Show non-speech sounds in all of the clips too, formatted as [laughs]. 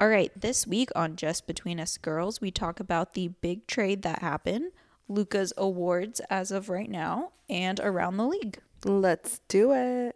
All right, this week on Just Between Us Girls, we talk about the big trade that happened, Luka's awards as of right now, and around the league. Let's do it.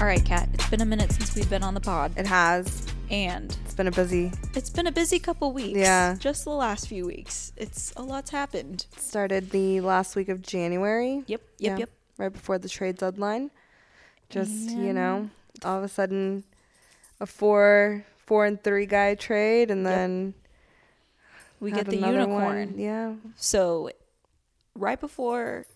All right, Kat, it's been a minute since we've been on the pod, It has. and been a busy. it's been a busy couple weeks. Yeah. Just the last few weeks. It's a lot's happened. Started the last week of January. Yep, yep, Yeah, yep. Right before the trade deadline. Just you know, all of a sudden, a four four and three guy trade, and Yep. then We get the unicorn. One. Yeah. So, right before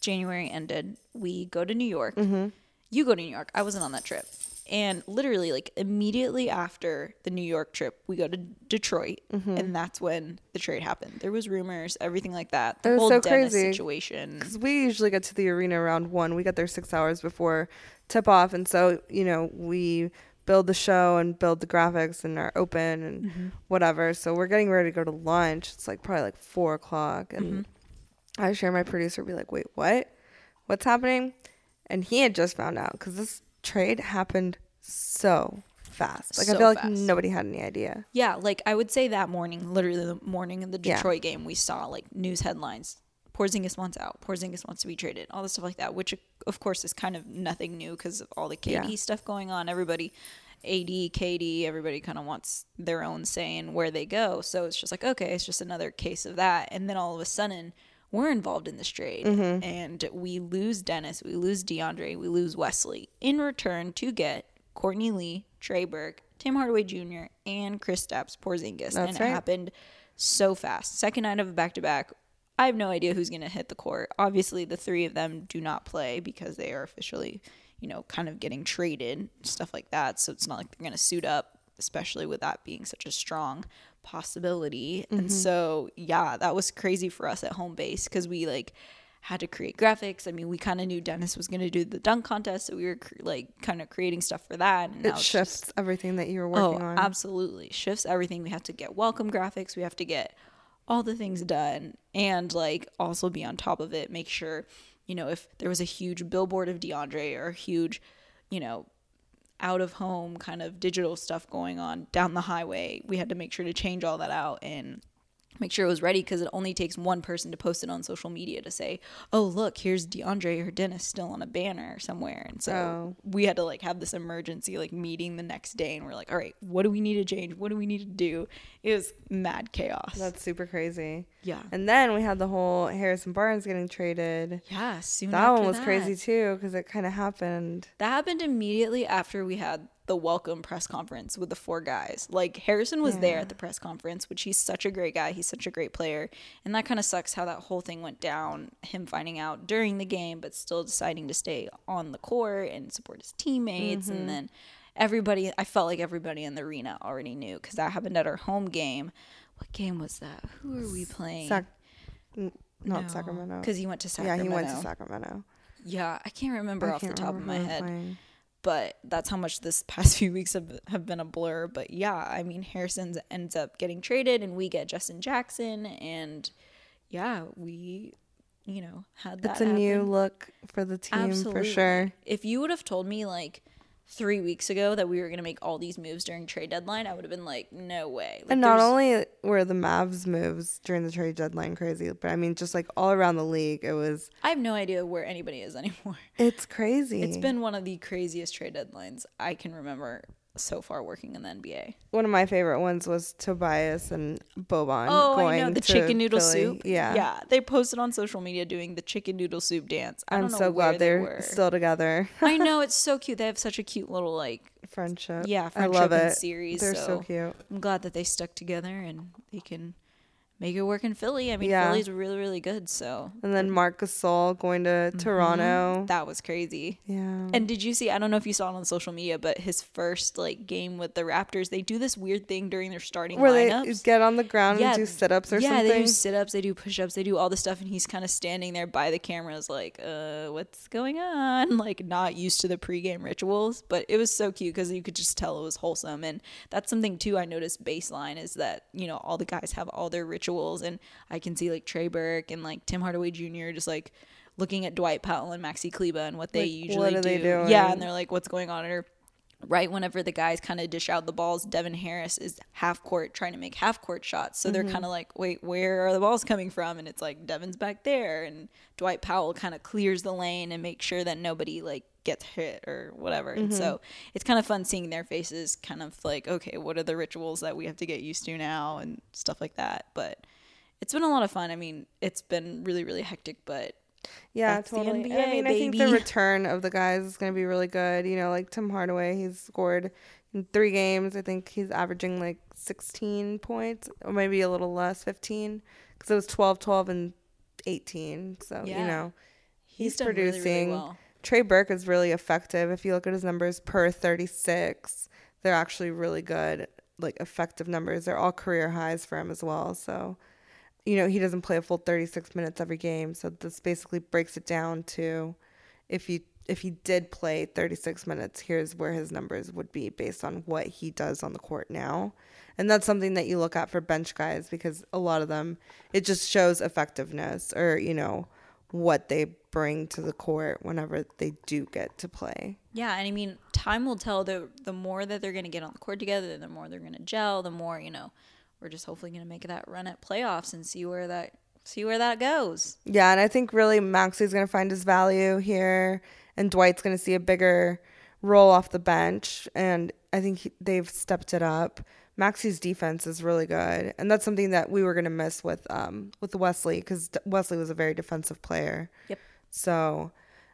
January ended, we go to New York. Mm-hmm. You go to New York. I wasn't on that trip. And literally, like immediately after the New York trip, we go to Detroit, Mm-hmm. and that's when the trade happened. There was rumors, everything like that. The was whole so Dennis crazy. situation. Because we usually get to the arena around one. We get there six hours before tip off, and so you know we build the show and build the graphics and are open and Mm-hmm. whatever. So we're getting ready to go to lunch. It's like probably like four o'clock, and I share my producer be like, "Wait, what? What's happening?" And he had just found out because this trade happened so fast. Like I So feel like fast. nobody had any idea. Yeah, like I would say that morning, literally the morning of the Yeah. Detroit game, we saw like news headlines. Porzingis wants out. Porzingis wants to be traded. All the stuff like that, which of course is kind of nothing new because of all the KD Yeah. stuff going on. Everybody, AD, KD, everybody kind of wants their own say in where they go. So it's just like okay, it's just another case of that. And then all of a sudden, we're involved in this trade, mm-hmm. and we lose Dennis, we lose DeAndre, we lose Wesley in return to get Courtney Lee, Trey Burke, Tim Hardaway Jr., and Kristaps Porzingis. That's and it right. happened so fast. Second night of a back to back. I have no idea who's going to hit the court. Obviously, the three of them do not play because they are officially, you know, kind of getting traded, stuff like that. So it's not like they're going to suit up, especially with that being such a strong possibility. And mm-hmm. so, yeah, that was crazy for us at home base because we like had to create graphics. I mean, we kind of knew Dennis was going to do the dunk contest, so we were cr- like kind of creating stuff for that. And It shifts just- everything that you were Oh, working on. absolutely. Shifts everything. We have to get welcome graphics. We have to get all the things done and like also be on top of it. Make sure, you know, if there was a huge billboard of DeAndre or a huge, you know, out of home kind of digital stuff going on down the highway, we had to make sure to change all that out and make sure it was ready because it only takes one person to post it on social media to say, "Oh, look, here's DeAndre or Dennis still on a banner somewhere." And so Oh. we had to like have this emergency like meeting the next day, and we're like, "All right, what do we need to change? What do we need to do?" It was mad chaos. That's super crazy. yeah, And then we had the whole Harrison Barnes getting traded. yeah. Soon That one was that. crazy too because it kind of happened. That happened immediately after we had the welcome press conference with the four guys. Like Harrison was there at the press conference, which he's such a great guy. He's such a great player. And that kind of sucks how that whole thing went down. Him finding out during the game, but still deciding to stay on the court and support his teammates. And mm-hmm. then everybody, I felt like everybody in the arena already knew because that happened at our home game. What game was that? Who are we playing? Sac- n- not Sacramento. Because he went to Sacramento. Yeah, he went to Sacramento. Yeah, I can't remember I off the can't top of my head playing. But that's how much this [laughs] past few weeks have, have been a blur. But yeah, I mean, Harrison ends up getting traded, and we get Justin Jackson, and yeah, we, you know, had that. It's a new look for the team Absolutely. for sure. If you would have told me like three weeks ago that we were gonna make all these moves during trade deadline, I would have been like, no way. Like, and not only were the Mavs moves during the trade deadline crazy, but I mean, just like all around the league, it was. I have no idea where anybody is [laughs] anymore. It's crazy. It's been one of the craziest trade deadlines I can remember so far working in the NBA. one of my favorite ones was Tobias and Boban. Oh, going I know the chicken noodle Philly. soup. Yeah, yeah. They posted on social media doing the chicken noodle soup dance. I know so glad they they're were. still together. I [laughs] know it's so cute. They have such a cute little like Friendship. yeah I friendship love it. series. They're so so cute. I'm glad that they stuck together and they can make it work in Philly. I mean, Yeah. Philly's really, really good. So And then Marc Gasol going to Toronto. that was crazy. Yeah. And did you see? I don't know if you saw it on social media, but his first like game with the Raptors, they do this weird thing during their starting Where they get on the ground and do sit ups or yeah, something. they do sit ups, they do push ups, they do all this stuff, and he's kind of standing there by the cameras, like, uh, what's going on? [laughs] Like, not used to the pregame rituals, but it was so cute because you could just tell it was wholesome. And that's something, too, I noticed baseline is that, you know, all the guys have all their rituals, and I can see like Trey Burke and like Tim Hardaway Jr. just like looking at Dwight Powell and Maxi Kleber and what they Like, usually what are do. they doing? Yeah, and they're like, what's going on? Or right whenever the guys kind of dish out the balls, Devin Harris is half court trying to make half court shots. So Mm-hmm. they're kind of like, wait, where are the balls coming from? And it's like Devin's back there, and Dwight Powell kind of clears the lane and makes sure that nobody like gets hit or whatever. And Mm-hmm. so it's kind of fun seeing their faces, kind of like, okay, what are the rituals that we have to get used to now and stuff like that. But it's been a lot of fun. I mean, it's been really, really hectic, but Yeah, totally. And I NBA, mean, I think the return of the guys is going to be really good. You know, like Tim Hardaway, he's scored in three games. I think he's averaging like 16 points, or maybe a little less, 15, because it was 12, 12, and 18. So, you know, he's, done really, really producing. well. Trey Burke is really effective. If you look at his numbers per 36, they're actually really good, like effective numbers. They're all career highs for him as well. So, you know, he doesn't play a full 36 minutes every game. So this basically breaks it down to if you if he did play 36 minutes, here's where his numbers would be based on what he does on the court now. And that's something that you look at for bench guys because a lot of them it just shows effectiveness or, you know, what they bring to the court whenever they do get to play. Yeah, and I mean, time will tell. The the more that they're going to get on the court together, the more they're going to gel. The more you know, we're just hopefully going to make that run at playoffs and see where that see where that goes. Yeah, and I think really Maxi's going to find his value here, and Dwight's going to see a bigger role off the bench, and I think he, they've stepped it up. Maxi's defense is really good, and that's something that we were going to miss with um with Wesley because Wesley was a very defensive player. Yep. So,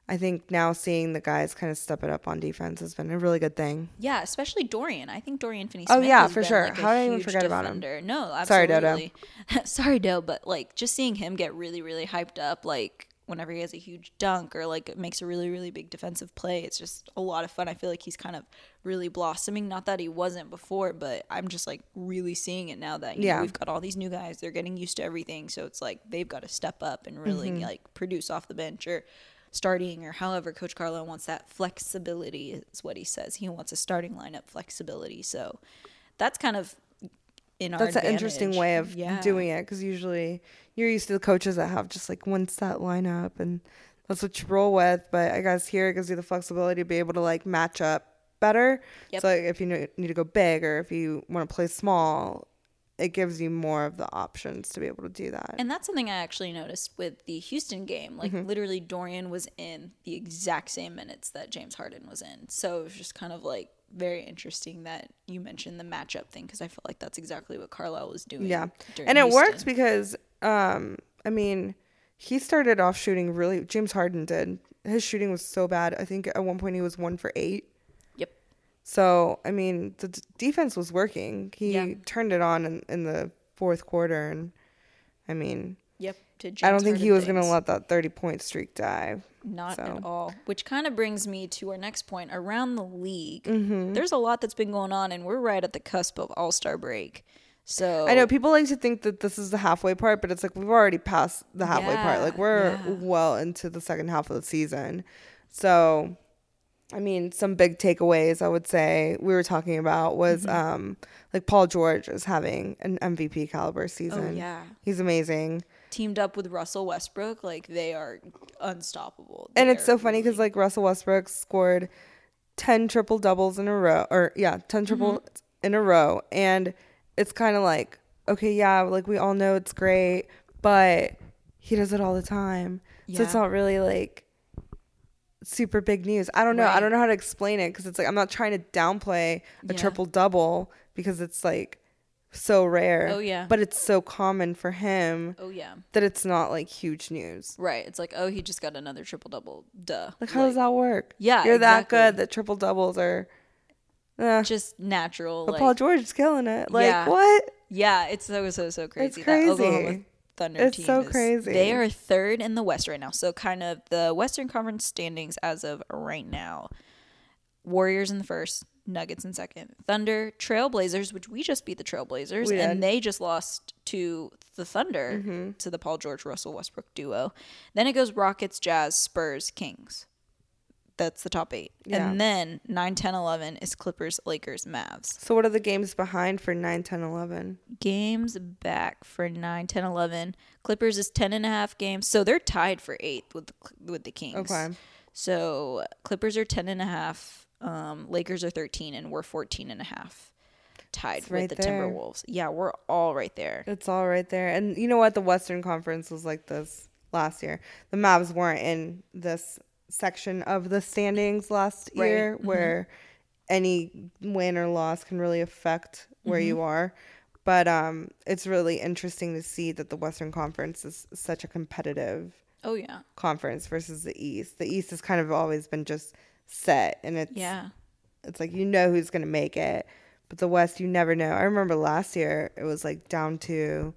I think now seeing the guys kind of step it up on defense has been a really good thing. Yeah, especially Dorian. I think Dorian Finney. Oh, yeah, for sure. like, How did I even forget about him? defender. No, Sorry, Dodo. [laughs] Sorry, Doe. But like, just seeing him get really, really hyped up, like whenever he has a huge dunk or like makes a really, really big defensive play, it's just a lot of fun. I feel like he's kind of really blossoming. Not that he wasn't before, but I'm just like really seeing it now that you know, Yeah. we've got all these new guys. They're getting used to everything, so it's like they've got to step up and really Mm-hmm. like produce off the bench or starting or however coach carlo wants that flexibility is what he says he wants a starting lineup flexibility so that's kind of in our That's an interesting way of Yeah. doing it because usually you're used to the coaches that have just like one set lineup and that's what you roll with. But I guess here it gives you the flexibility to be able to like match up better. Yep. So like if you need to go big or if you want to play small, it gives you more of the options to be able to do that. And that's something I actually noticed with the Houston game. Like mm-hmm. literally Dorian was in the exact same minutes that James Harden was in. So it was just kind of like very interesting that you mentioned the matchup thing because I feel like that's exactly what Carlisle was doing. Yeah. And it Houston. works because um I mean he started off shooting really James Harden did. His shooting was so bad. I think at one point he was 1 for 8 so, I mean, the d- defense was working. He Yeah. turned it on in, in the fourth quarter. And, I mean, yep did I don't think he was going to let that 30 point streak die. Not So. at all. Which kind of brings me to our next point. Around the league, Mm-hmm. there's a lot that's been going on, and we're right at the cusp of All Star break. So I know people like to think that this is the halfway part, but it's like we've already passed the halfway part. Like, we're yeah. well into the second half of the season. So, I mean, some big takeaways I would say we were talking about was Mm-hmm. um, like Paul George is having an MVP caliber season. Oh yeah, He's amazing. teamed up with Russell Westbrook, like they are unstoppable. And it's so funny because like Russell Westbrook scored ten triple doubles in a row, or yeah, ten triple Mm-hmm. in a row, and it's kind of like okay, yeah, like we all know it's great, but he does it all the time, so it's not really like super big news. I don't know. I don't know how to explain it because it's like I'm not trying to downplay a Yeah. triple double because it's like so rare. Oh, yeah. but it's so common for him oh yeah, that it's not like huge news. right. It's like oh he just got another triple double. Duh. Like, how does that work? Yeah, You're that good that triple doubles are Uh, just natural. but like, Paul George is killing it. Like Yeah. what? Yeah, it's so so so crazy. It's crazy. That Oklahoma Thunder It's team so is- crazy. They are third in the West right now. So kind of the Western Conference standings as of right now. Warriors in the first, Nuggets in second, Thunder, Trailblazers, which we just beat the Trailblazers, We and did. they just lost to the Thunder Mm-hmm. to the Paul George Russell Westbrook duo. Then it goes Rockets, Jazz, Spurs, Kings. That's the top eight. Yeah. And then 9, 10, 11 is Clippers, Lakers, Mavs. So what are the games behind for 9, 10, 11? games back for 9 10 11 clippers is 10 and a half games so they're tied for eighth with the, with the kings Okay. so clippers are 10 and a half um, lakers are 13 and we're 14 and a half tied It's with right the there. timberwolves yeah we're all right there It's all right there. And you know what? The Western Conference was like this last year. The Mavs weren't in this section of the standings last Right. year Mhm. where any win or loss can really affect where Mm-hmm. you are. But um, it's really interesting to see that the Western Conference is such a competitive oh yeah conference versus the East. The East has kind of always been just set, and it's yeah it's like you know who's gonna make it, but the West you never know. I remember last year it was like down to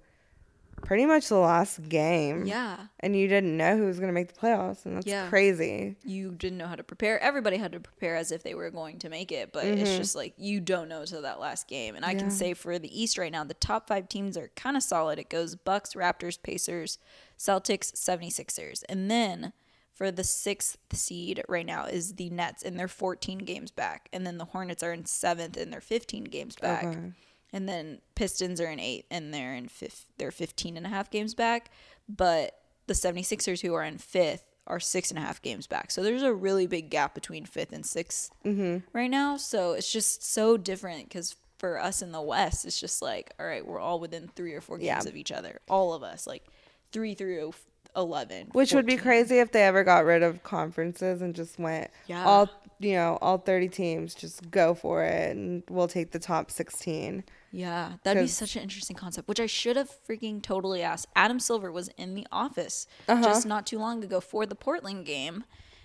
pretty much the last game, yeah and you didn't know who was gonna make the playoffs, and that's Yeah. crazy. you didn't know how to prepare. Everybody had to prepare as if they were going to make it, but it's just like you don't know until that last game. And I Mm-hmm. Yeah. can say for the East right now, the top five teams are kind of solid. It goes Bucks, Raptors, Pacers, Celtics, 76ers. And then for the sixth seed right now is the Nets, and they're 14 games back. And then the Hornets are in seventh, and they're 15 games back. Okay. And then Pistons are in eighth, and they're in fifth. They're 15 and a half games back. But the 76ers, who are in fifth, are six and a half games back. So there's a really big gap between fifth and 6th mm-hmm. right now. So it's just so different because for us in the West, it's just like, all right, we're all within three or four games Yeah. of each other. All of us, like three through 11. Which would be crazy if they ever got rid of conferences and just went Yeah. all you know all thirty teams just go for it, and we'll take the top sixteen. Yeah, that'd be such an interesting concept, which I should have freaking totally asked. Adam Silver was in the office Uh-huh. just not too long ago for the Portland game.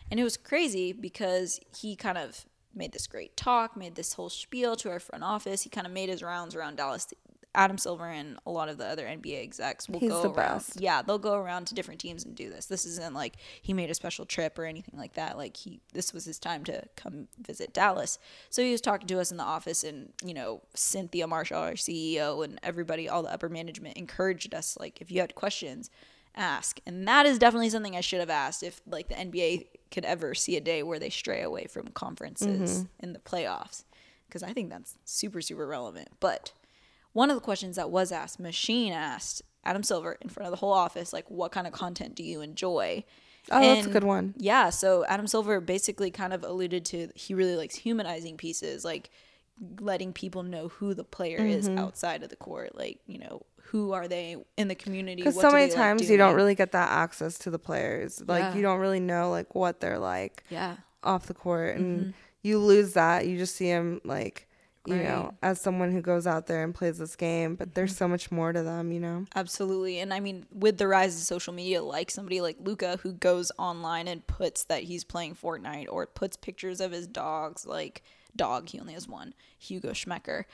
And it was crazy because he kind of made this great talk, made this whole spiel to our front office. He kind of made his rounds around Dallas. Adam Silver and a lot of the other NBA execs will He's go the around. best. Yeah, they'll go around to different teams and do this. This isn't like he made a special trip or anything like that. Like he this was his time to come visit Dallas. So he was talking to us in the office and, you know, Cynthia Marshall, our CEO, and everybody, all the upper management encouraged us like if you had questions, ask. And that is definitely something I should have asked if like the NBA could ever see a day where they stray away from conferences mm-hmm. in the playoffs. Because I think that's super, super relevant. But one of the questions that was asked, Machine asked Adam Silver in front of the whole office, like, what kind of content do you enjoy? Oh, that's a good one. Yeah, so Adam Silver basically kind of alluded to he really likes humanizing pieces, like letting people know who the player is Mm-hmm. outside of the court, like you know who are they in the community. Because so many they like times you don't really get that access to the players. Like Yeah. you don't really know like what they're like yeah, off the court, and you lose that. You just see them like you Right. know as someone who goes out there and plays this game. But there's so much more to them. You know. Absolutely. And I mean, with the rise of social media, like somebody like Luka who goes online and puts that he's playing Fortnite or puts pictures of his dogs, like dog, he only has one, Hugo Schmecker.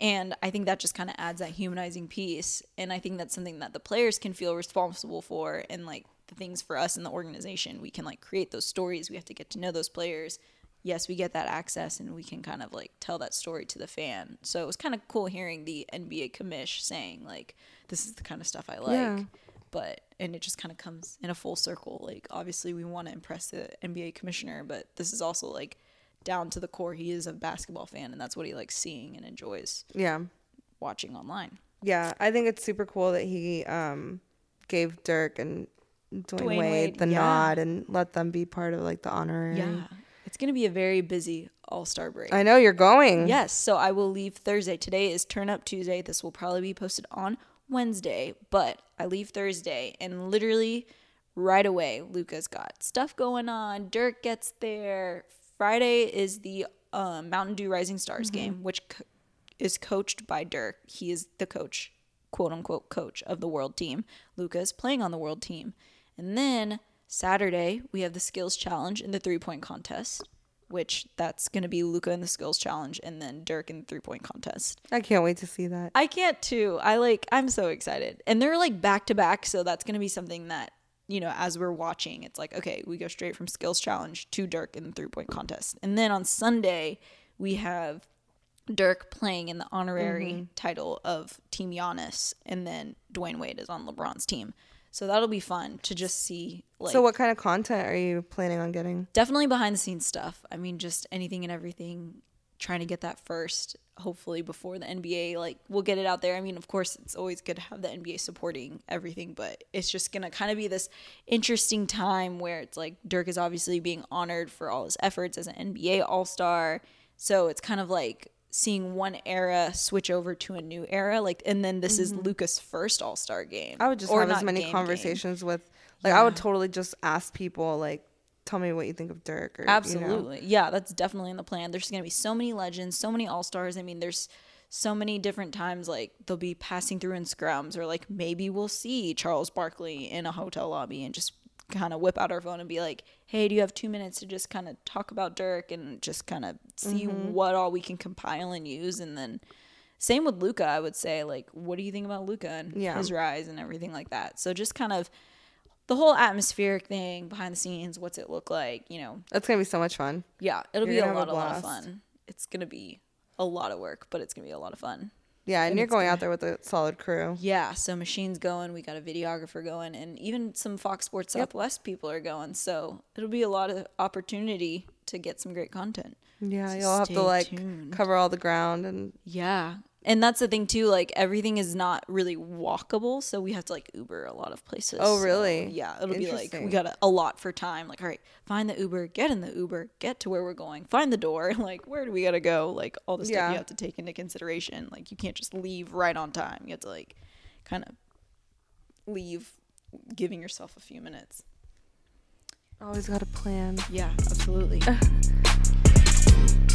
And I think that just kind of adds that humanizing piece. And I think that's something that the players can feel responsible for. And like the things for us in the organization, we can like create those stories. We have to get to know those players. Yes, we get that access and we can kind of like tell that story to the fan. So it was kind of cool hearing the NBA commish saying like, this is the kind of stuff I like. Yeah. But and it just kind of comes in a full circle. Like obviously we want to impress the NBA commissioner, but this is also like down to the core. He is a basketball fan and that's what he likes seeing and enjoys Yeah. watching online. Yeah, I think it's super cool that he um, gave Dirk and Dwayne, Dwyane Wade, Wade, the yeah. nod and let them be part of like the honorary. Yeah. Going to be a very busy all-star break. I know you're going. Yes, so I will leave Thursday. Today is Turn Up Tuesday. This will probably be posted on Wednesday, but I leave Thursday and literally right away Luka's got stuff going on. Dirk gets there. Friday is the um, Mountain Dew Rising Stars game, which co- is coached by Dirk. He is the coach, quote unquote coach of the world team. Luka is playing on the world team. And then Saturday, we have the skills challenge and the three point contest which that's going to be Luka in the skills challenge and then Dirk in the three point contest. I can't wait to see that. I can't too. I like I'm so excited. And they're like back to back, so that's going to be something that you know, as we're watching, it's like, okay, we go straight from skills challenge to Dirk in the three point contest. And then on Sunday, we have Dirk playing in the honorary Mm-hmm. title of Team Giannis, and then Dwyane Wade is on LeBron's team. So that'll be fun to just see. Like, so, what kind of content are you planning on getting? definitely behind the scenes stuff. I mean, just anything and everything. Trying to get that first, hopefully before the NBA. Like we'll get it out there. I mean, of course, it's always good to have the NBA supporting everything, but it's just gonna kind of be this interesting time where it's like Dirk is obviously being honored for all his efforts as an NBA All Star. So it's kind of like seeing one era switch over to a new era. Like, and then this is Luka's first All Star game. Mm-hmm. I would just have as many game, game. conversations with, like, I would totally just ask people, like, tell me what you think of Dirk. Or, you know. Absolutely. Yeah, that's definitely in the plan. There's going to be so many legends, so many all stars. I mean, there's so many different times like they'll be passing through in scrums, or like maybe we'll see Charles Barkley in a hotel lobby and just kind of whip out our phone and be like, hey, do you have two minutes to just kind of talk about Dirk and just kind of see Mm-hmm. what all we can compile and use? And then same with Luka, I would say, like, what do you think about Luka and Yeah. his rise and everything like that? So just kind of the whole atmospheric thing behind the scenes, what's it look like, you know, That's going to be so much fun. yeah, it'll You're be a lot, a a lot of fun. It's gonna be a lot of work, but it's gonna be a lot of fun. Yeah, and, And you're going gonna- out there with a solid crew. Yeah, so machines going, we got a videographer going, and even some Fox Sports Southwest people are going. So it'll be a lot of opportunity to get some great content. Yeah, So you'll have to, like, tuned. cover all the ground. And Yeah. And that's the thing too, like everything is not really walkable, so we have to like Uber a lot of places. Oh, So, really? yeah, it'll be like we got a lot for time. Like, all right, find the Uber, get in the Uber, get to where we're going, find the door. [laughs] Like, where do we gotta go? Like all the stuff Yeah. you have to take into consideration. Like, you can't just leave right on time. You have to like kind of leave, giving yourself a few minutes. always got a plan. Yeah, absolutely. [laughs]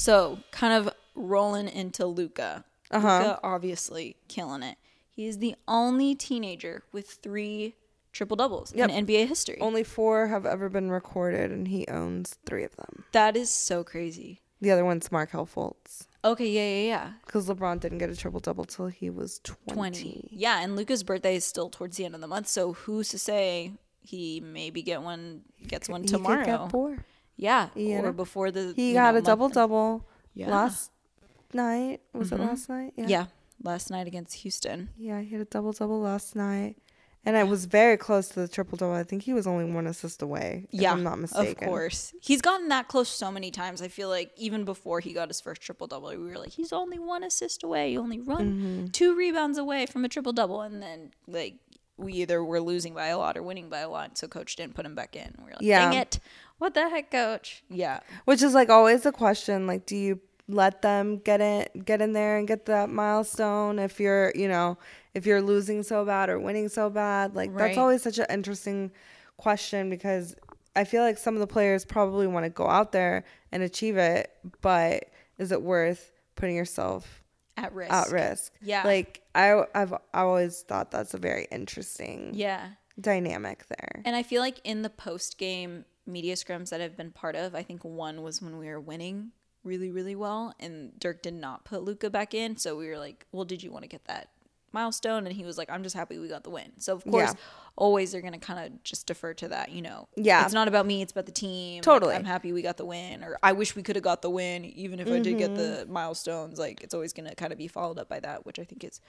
so, kind of rolling into Luka. Uh-huh. Luka obviously killing it. He is the only teenager with three triple doubles Yep. in NBA history. Only four have ever been recorded, and he owns three of them. that is so crazy. The other one's Markelle Fultz. Okay, yeah, yeah, yeah. Because LeBron didn't get a triple double till he was 20. 20. Yeah, and Luka's birthday is still towards the end of the month, so who's to say he maybe get one gets one He could tomorrow? get four. Yeah, or before the He got know, a double double Yeah. last night. Was Mhm. it last night? Yeah. yeah, last night against Houston. Yeah, he had a double double last night. And I was very close to the triple double. I think he was only one assist away. If yeah, I'm not mistaken. of course. He's gotten that close so many times. I feel like even before he got his first triple double, we were like, he's only one assist away. You only run Mm-hmm. two rebounds away from a triple double, and then like we either were losing by a lot or winning by a lot, so coach didn't put him back in. We are like, Yeah. dang it, what the heck, coach? Yeah, Which is like always the question, like, do you let them get in get in there and get that milestone if you're, you know, if you're losing so bad or winning so bad? Like Right. that's always such an interesting question because I feel like some of the players probably want to go out there and achieve it, but is it worth putting yourself at risk. at risk? Yeah. Like I I've I always thought that's a very interesting Yeah. dynamic there. And I feel like in the post game media scrums that I've been part of, I think one was when we were winning really, really well, and Dirk did not put Luka back in. So we were like, "Well, did you want to get that milestone?" And he was like, "I'm just happy we got the win." So of course, Yeah. always they're gonna kind of just defer to that, you know. Yeah. it's not about me; it's about the team. Like, Totally. I'm happy we got the win, or I wish we could have got the win, even if I did get the Mm-hmm. milestones. Like it's always gonna kind of be followed up by that, which I think is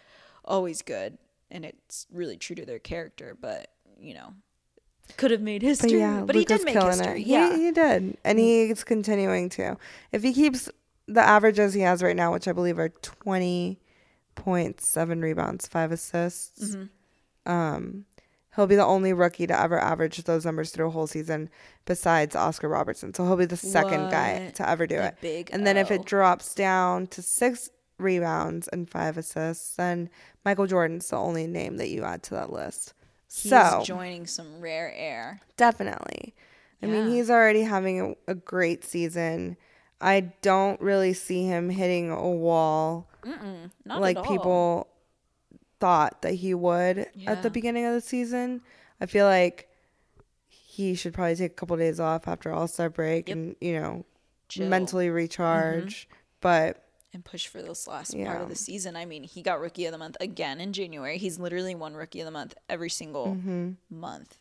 always good, and it's really true to their character. But you know. Could have made history. But yeah, but he did make history. it. Yeah, Mm. he, he did, and he's continuing to. If he keeps the averages he has right now, which I believe are twenty points, seven rebounds, five assists, Mm-hmm. um, he'll be the only rookie to ever average those numbers through a whole season, besides Oscar Robertson. So he'll be the second guy to ever do The it. big and then if it drops down to six rebounds and five assists, then Michael Jordan's the only name that you add to that list. He's so joining some rare air. Definitely. I mean, he's already having a, a great season. I don't really see him hitting a wall not like at all. people thought that he would at the beginning of the season. I feel like he should probably take a couple days off after All Star break Yep. and you know Chill. mentally mm-hmm. recharge. But and push for this last part of the season. I mean, he got rookie of the month again in January. He's literally won rookie of the month every single Mm-hmm. month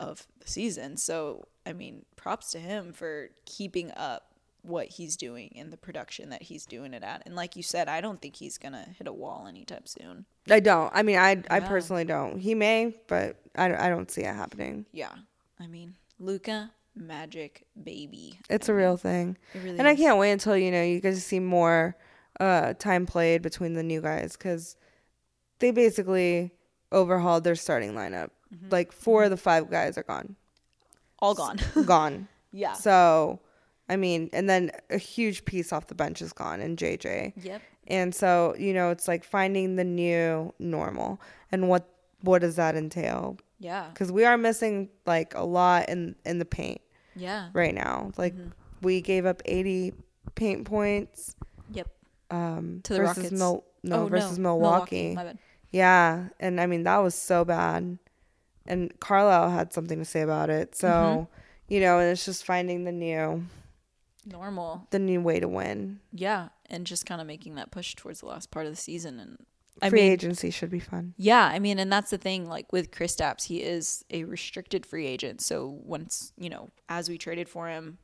of the season. So, I mean, props to him for keeping up what he's doing and the production that he's doing it at. And like you said, I don't think he's going to hit a wall anytime soon. I don't. I mean, I I personally don't. He may, but I, I don't see it happening. Yeah. I mean, Luka magic baby. It's a real thing. It really And I can't wait until you know you guys see more uh, time played between the new guys because they basically overhauled their starting lineup. Mm-hmm. Like four of the five guys are gone, all gone. [laughs] gone. yeah. So, I mean, and then a huge piece off the bench is gone and JJ. Yep. And so you know it's like finding the new normal and what what does that entail? Yeah. Because we are missing like a lot in in the paint Yeah. right now. Like Mm-hmm. we gave up 80 paint points Yep. Um To the versus Rockets. Mil- no Oh, versus Milwaukee. My bad. Yeah, and I mean that was so bad. And Carlisle had something to say about it. So, Mm-hmm. you know, and it's just finding the new Normal. the new way to win. Yeah, and just kind of making that push towards the last part of the season and I Free mean, agency should be fun. yeah, I mean, and that's the thing. Like with Kristaps, he is a restricted free agent. So once you know, as we traded for him,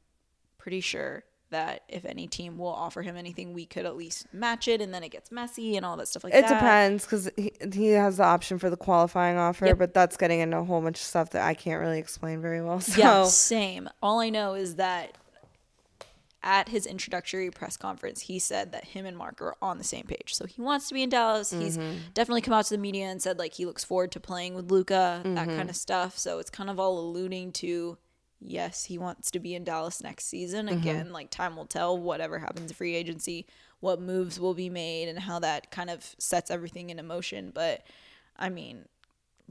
pretty sure that if any team will offer him anything, we could at least match it, and then it gets messy and all that stuff like It that. It depends because he, he has the option for the qualifying offer, Yep. but that's getting into a whole bunch of stuff that I can't really explain very well. [laughs] So, Yeah, same. All I know is that at his introductory press conference, he said that him and Mark are on the same page. So he wants to be in Dallas. He's mm-hmm. definitely come out to the media and said like he looks forward to playing with Luka, that mm-hmm. kind of stuff. So it's kind of all alluding to yes, he wants to be in Dallas next season. Mm-hmm. Again, like time will tell whatever happens in free agency, what moves will be made and how that kind of sets everything into motion. But I mean,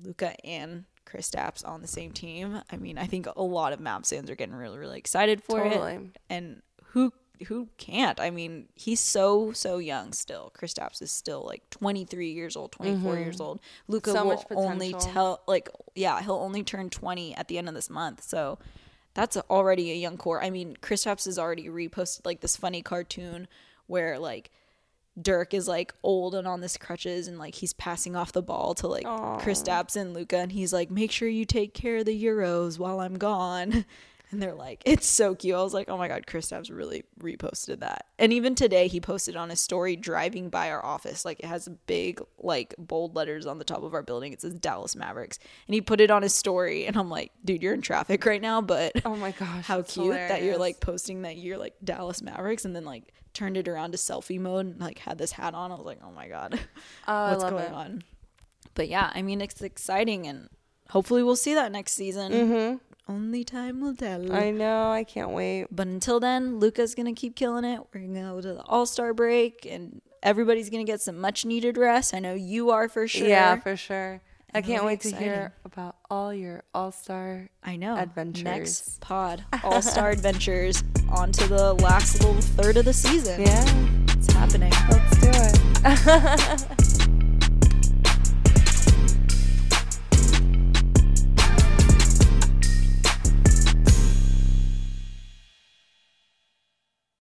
Luka and Kristaps on the same team. I mean, I think a lot of Mavs fans are getting really, really excited for Totally. it. And who who can't? I mean, he's so so young still. Kristaps is still like 23 years old, 24 years old. Luka Mm-hmm. So will only tell like yeah, he'll only turn 20 at the end of this month. So that's already a young core. I mean, Kristaps has already reposted like this funny cartoon where like Dirk is like old and on this crutches and like he's passing off the ball to like Kristaps and Luka and he's like, make sure you take care of the Euros while I'm gone. [laughs] And they're like, it's so cute. I was like, oh my God, Chris really reposted that. And even today, he posted on his story driving by our office. Like it has big, like bold letters on the top of our building. It says Dallas Mavericks. And he put it on his story. And I'm like, dude, you're in traffic right now, but [laughs] oh my gosh, [laughs] how cute that you're like posting that you're like Dallas Mavericks and then like turned it around to selfie mode and like had this hat on. I was like, oh my god, [laughs] Oh, I what's going it. on? But yeah, I mean it's exciting and hopefully we'll see that next season. Mm-hmm. Only time will tell. I know. I can't wait. but until then, Luka's gonna keep killing it. We're gonna go to the All Star break and everybody's gonna get some much needed rest. I know you are for sure. Yeah, for sure. I can't really wait to hear about all your all star. I know. Adventures. Next pod, [laughs] All Star Adventures, on to the last little third of the season. Yeah, It's happening. let's do it. [laughs]